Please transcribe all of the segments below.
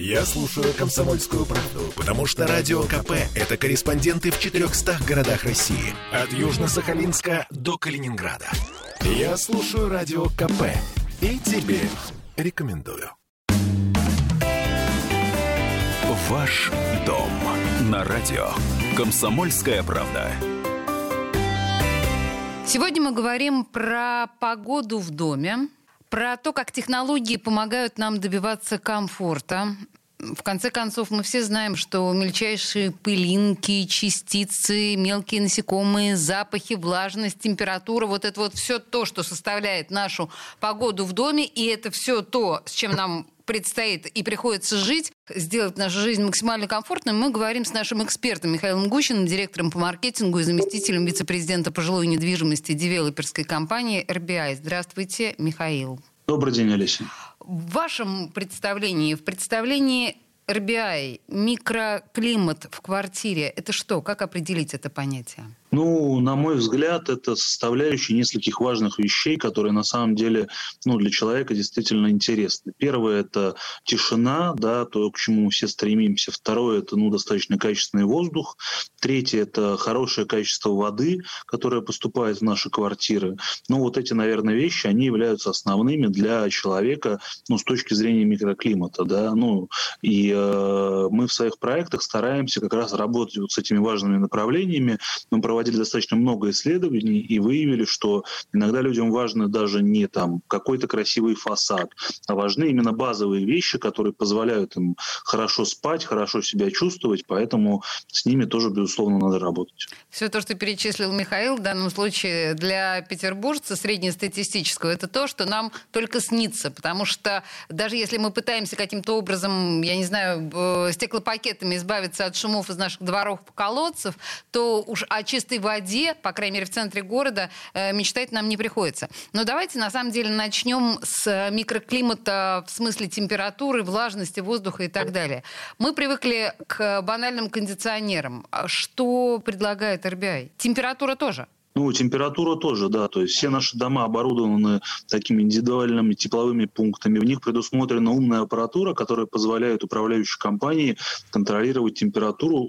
Я слушаю «Комсомольскую правду», потому что «Радио КП» — это корреспонденты в 400 городах России. От Южно-Сахалинска до Калининграда. Я слушаю «Радио КП» и тебе рекомендую. Ваш дом на радио «Комсомольская правда». Сегодня мы говорим про погоду в доме, про то, как технологии помогают нам добиваться комфорта. В конце концов, мы все знаем, что мельчайшие пылинки, частицы, мелкие насекомые, запахи, влажность, температура, вот это вот все то, что составляет нашу погоду в доме, и это все то, с чем нам предстоит и приходится жить, сделать нашу жизнь максимально комфортной, мы говорим с нашим экспертом Михаилом Гущиным, директором по маркетингу и заместителем вице-президента по жилой недвижимости девелоперской компании RBI. Здравствуйте, Михаил. Добрый день, Олеся. В вашем представлении, в представлении RBI, микроклимат в квартире, это что? Как определить это понятие? Ну, на мой взгляд, это составляющая нескольких важных вещей, которые на самом деле ну, для человека действительно интересны. Первое – это тишина, да, то, к чему мы все стремимся. Второе – это ну, достаточно качественный воздух. Третье – это хорошее качество воды, которая поступает в наши квартиры. Ну, вот эти, наверное, вещи, они являются основными для человека ну, с точки зрения микроклимата. Да? Ну, и э, мы в своих проектах стараемся как раз работать вот с этими важными направлениями. Мы проводили достаточно много исследований и выявили, что иногда людям важно даже не там какой-то красивый фасад, а важны именно базовые вещи, которые позволяют им хорошо спать, хорошо себя чувствовать, поэтому с ними тоже, безусловно, надо работать. Все то, что перечислил Михаил, в данном случае для петербуржца среднестатистического, это то, что нам только снится, потому что даже если мы пытаемся каким-то образом, я не знаю, э, стеклопакетами избавиться от шумов из наших дворов, колодцев, то уж о чистой воде, по крайней мере, в центре города, э, мечтать нам не приходится. Но давайте, на самом деле, начнем с микроклимата в смысле температуры, влажности воздуха и так далее. Мы привыкли к банальным кондиционерам. Что предлагает RBI? Температура тоже? Ну, температура тоже, да. То есть все наши дома оборудованы такими индивидуальными тепловыми пунктами. В них предусмотрена умная аппаратура, которая позволяет управляющей компании контролировать температуру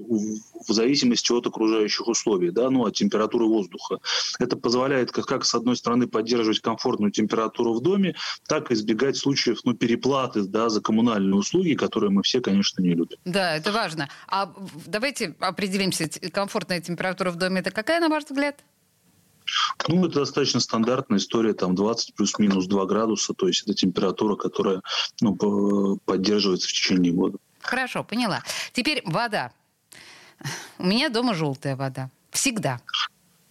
в зависимости от окружающих условий, да, ну, от температуры воздуха. Это позволяет как, как с одной стороны поддерживать комфортную температуру в доме, так и избегать случаев ну, переплаты да, за коммунальные услуги, которые мы все, конечно, не любим. Да, это важно. А давайте определимся, комфортная температура в доме это какая, на ваш взгляд? Ну, это достаточно стандартная история, там 20 плюс-минус 2 градуса, то есть это температура, которая ну, поддерживается в течение года. Хорошо, поняла. Теперь вода. У меня дома желтая вода. Всегда.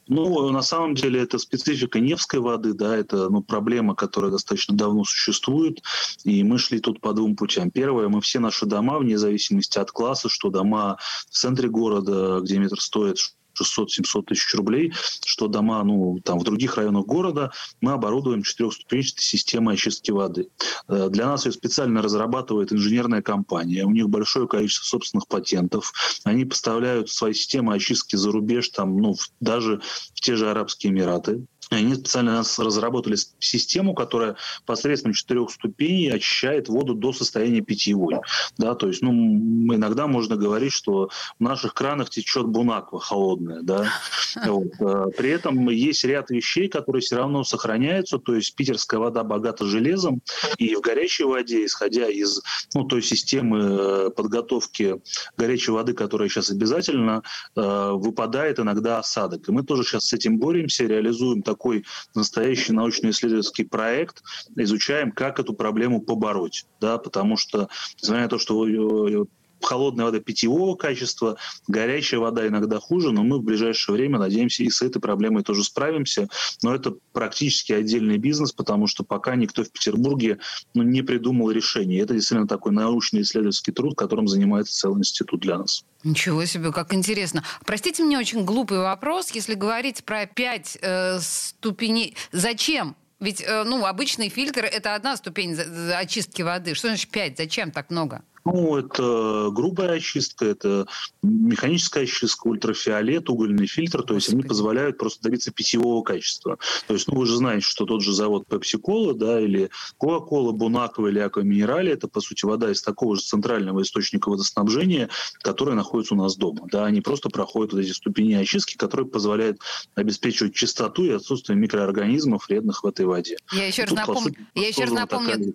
Ну, на самом деле, это специфика Невской воды, да, это ну, проблема, которая достаточно давно существует, и мы шли тут по двум путям. Первое, мы все наши дома, вне зависимости от класса, что дома в центре города, где метр стоит 600-700 тысяч рублей, что дома ну, там, в других районах города мы оборудуем четырехступенчатой системой очистки воды. Э, для нас ее специально разрабатывает инженерная компания. У них большое количество собственных патентов. Они поставляют свои системы очистки за рубеж, там, ну, даже в те же Арабские Эмираты. Они специально нас разработали систему, которая посредством четырех ступеней очищает воду до состояния питьевой. Да, то есть, ну, иногда можно говорить, что в наших кранах течет бунаква холодная. Да? Вот. Э, при этом есть ряд вещей, которые все равно сохраняются. То есть питерская вода богата железом, и в горячей воде, исходя из ну, той системы э, подготовки горячей воды, которая сейчас обязательно, э, выпадает иногда осадок. И мы тоже сейчас с этим боремся, реализуем так такой настоящий научно-исследовательский проект, изучаем, как эту проблему побороть. Да, потому что, несмотря на то, что э, холодная вода питьевого качества, горячая вода иногда хуже, но мы в ближайшее время, надеемся, и с этой проблемой тоже справимся. Но это практически отдельный бизнес, потому что пока никто в Петербурге ну, не придумал решение. Это действительно такой научно-исследовательский труд, которым занимается целый институт для нас. Ничего себе, как интересно. Простите мне очень глупый вопрос, если говорить про пять э, ступеней. Зачем ведь, э, ну, обычный фильтр – это одна ступень очистки воды. Что значит пять? Зачем так много? Ну, это грубая очистка, это механическая очистка, ультрафиолет, угольный фильтр, то есть они позволяют просто добиться питьевого качества. То есть, ну, вы же знаете, что тот же завод Pepsi-Cola, да, или Coca-Cola, Бунакова или Аква Минерали, это, по сути, вода из такого же центрального источника водоснабжения, который находится у нас дома. Да, они просто проходят вот эти ступени очистки, которые позволяют обеспечивать чистоту и отсутствие микроорганизмов вредных в этой воде. Я еще раз напомню, я еще раз напомню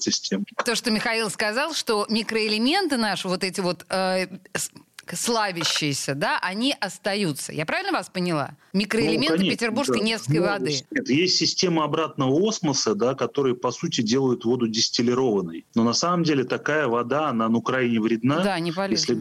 то, что Михаил сказал, что микроэлементы наши, вот эти вот э, славящиеся, да, они остаются. Я правильно вас поняла? Микроэлементы ну, петербургской да. Невской ну, воды. Нет, есть система обратного осмоса, да, которые, по сути, делают воду дистиллированной. Но на самом деле такая вода, она ну, крайне вредна. Да, не полезна. Если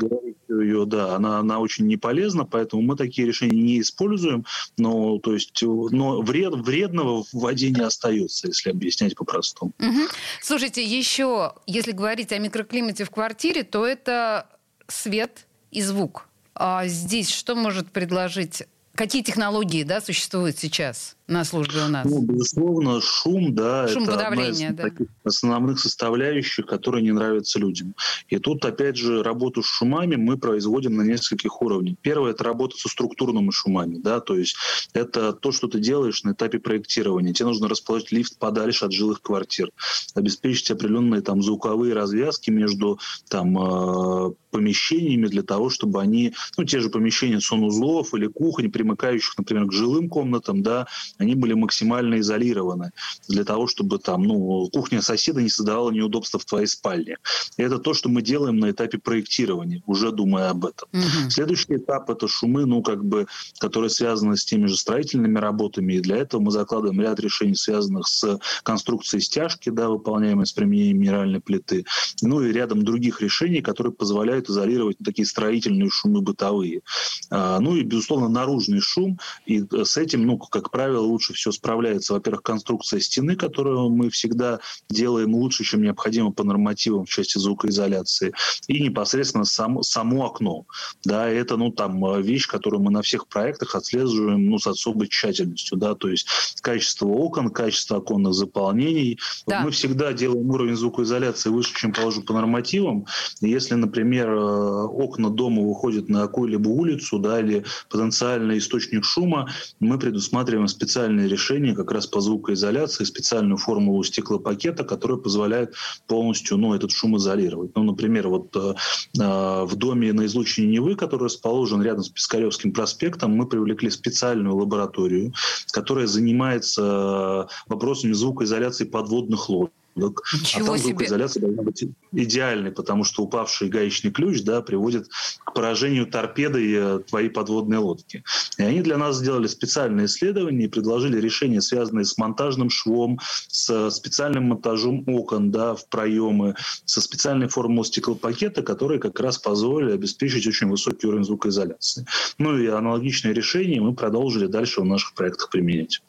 ее, да, она, она очень не полезна, поэтому мы такие решения не используем. Но, то есть, но вред, вредного в воде не остается, если объяснять по-простому. Угу. Слушайте, еще, если говорить о микроклимате в квартире, то это свет, и звук. А здесь что может предложить Какие технологии да, существуют сейчас на службе у нас? Ну, безусловно, шум, да, шум это одна из да. таких основных составляющих, которые не нравятся людям. И тут, опять же, работу с шумами мы производим на нескольких уровнях. Первое – это работа со структурными шумами, да, то есть это то, что ты делаешь на этапе проектирования. Тебе нужно расположить лифт подальше от жилых квартир, обеспечить определенные там звуковые развязки между там э, помещениями для того, чтобы они, ну, те же помещения санузлов или кухонь, примыкающих, например, к жилым комнатам, да, они были максимально изолированы для того, чтобы там, ну, кухня соседа не создавала неудобства в твоей спальне. И это то, что мы делаем на этапе проектирования, уже думая об этом. Угу. Следующий этап это шумы, ну, как бы, которые связаны с теми же строительными работами, и для этого мы закладываем ряд решений, связанных с конструкцией стяжки, да, выполняемой с применением минеральной плиты, ну и рядом других решений, которые позволяют изолировать такие строительные шумы бытовые. А, ну и, безусловно, наружный шум, и с этим, ну, как правило, лучше все справляется, во-первых, конструкция стены, которую мы всегда делаем лучше, чем необходимо по нормативам в части звукоизоляции, и непосредственно сам, само окно. Да, это, ну, там, вещь, которую мы на всех проектах отслеживаем, ну, с особой тщательностью, да, то есть качество окон, качество оконных заполнений. Да. Мы всегда делаем уровень звукоизоляции выше, чем положено по нормативам. Если, например, э, окна дома выходят на какую-либо улицу, да, или потенциальный источник шума, мы предусматриваем специальные решения как раз по звукоизоляции, специальную формулу стеклопакета, которая позволяет полностью ну, этот шум изолировать. Ну, например, вот э, э, в доме на излучине Невы, который расположен рядом с Пискаревским проспектом, мы привлекли специальную лабораторию, которая занимается э, вопросами звукоизоляции подводных лодок. Ничего а там звукоизоляция себе. должна быть идеальной, потому что упавший гаечный ключ да, приводит к поражению торпедой э, твоей подводной лодки. И они для нас сделали специальное исследование и предложили решения, связанные с монтажным швом, с специальным монтажом окон да, в проемы, со специальной формулой стеклопакета, которые как раз позволили обеспечить очень высокий уровень звукоизоляции. Ну и аналогичные решения мы продолжили дальше в наших проектах применять.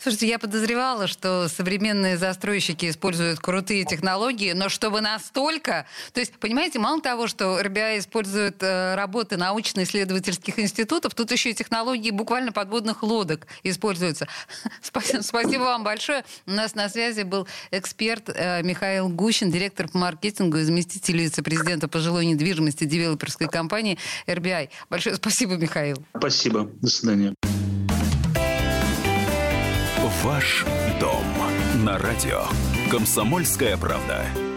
Слушайте, я подозревала, что современные застройщики используют крутые технологии, но чтобы настолько... То есть, понимаете, мало того, что РБА использует э, работы научно-исследовательских институтов, тут еще и технологии буквально подводных лодок используются. Спасибо, спасибо вам большое. У нас на связи был эксперт э, Михаил Гущин, директор по маркетингу и заместитель вице-президента по жилой недвижимости девелоперской компании РБА. Большое спасибо, Михаил. Спасибо. До свидания. Ваш дом на радио. Комсомольская правда.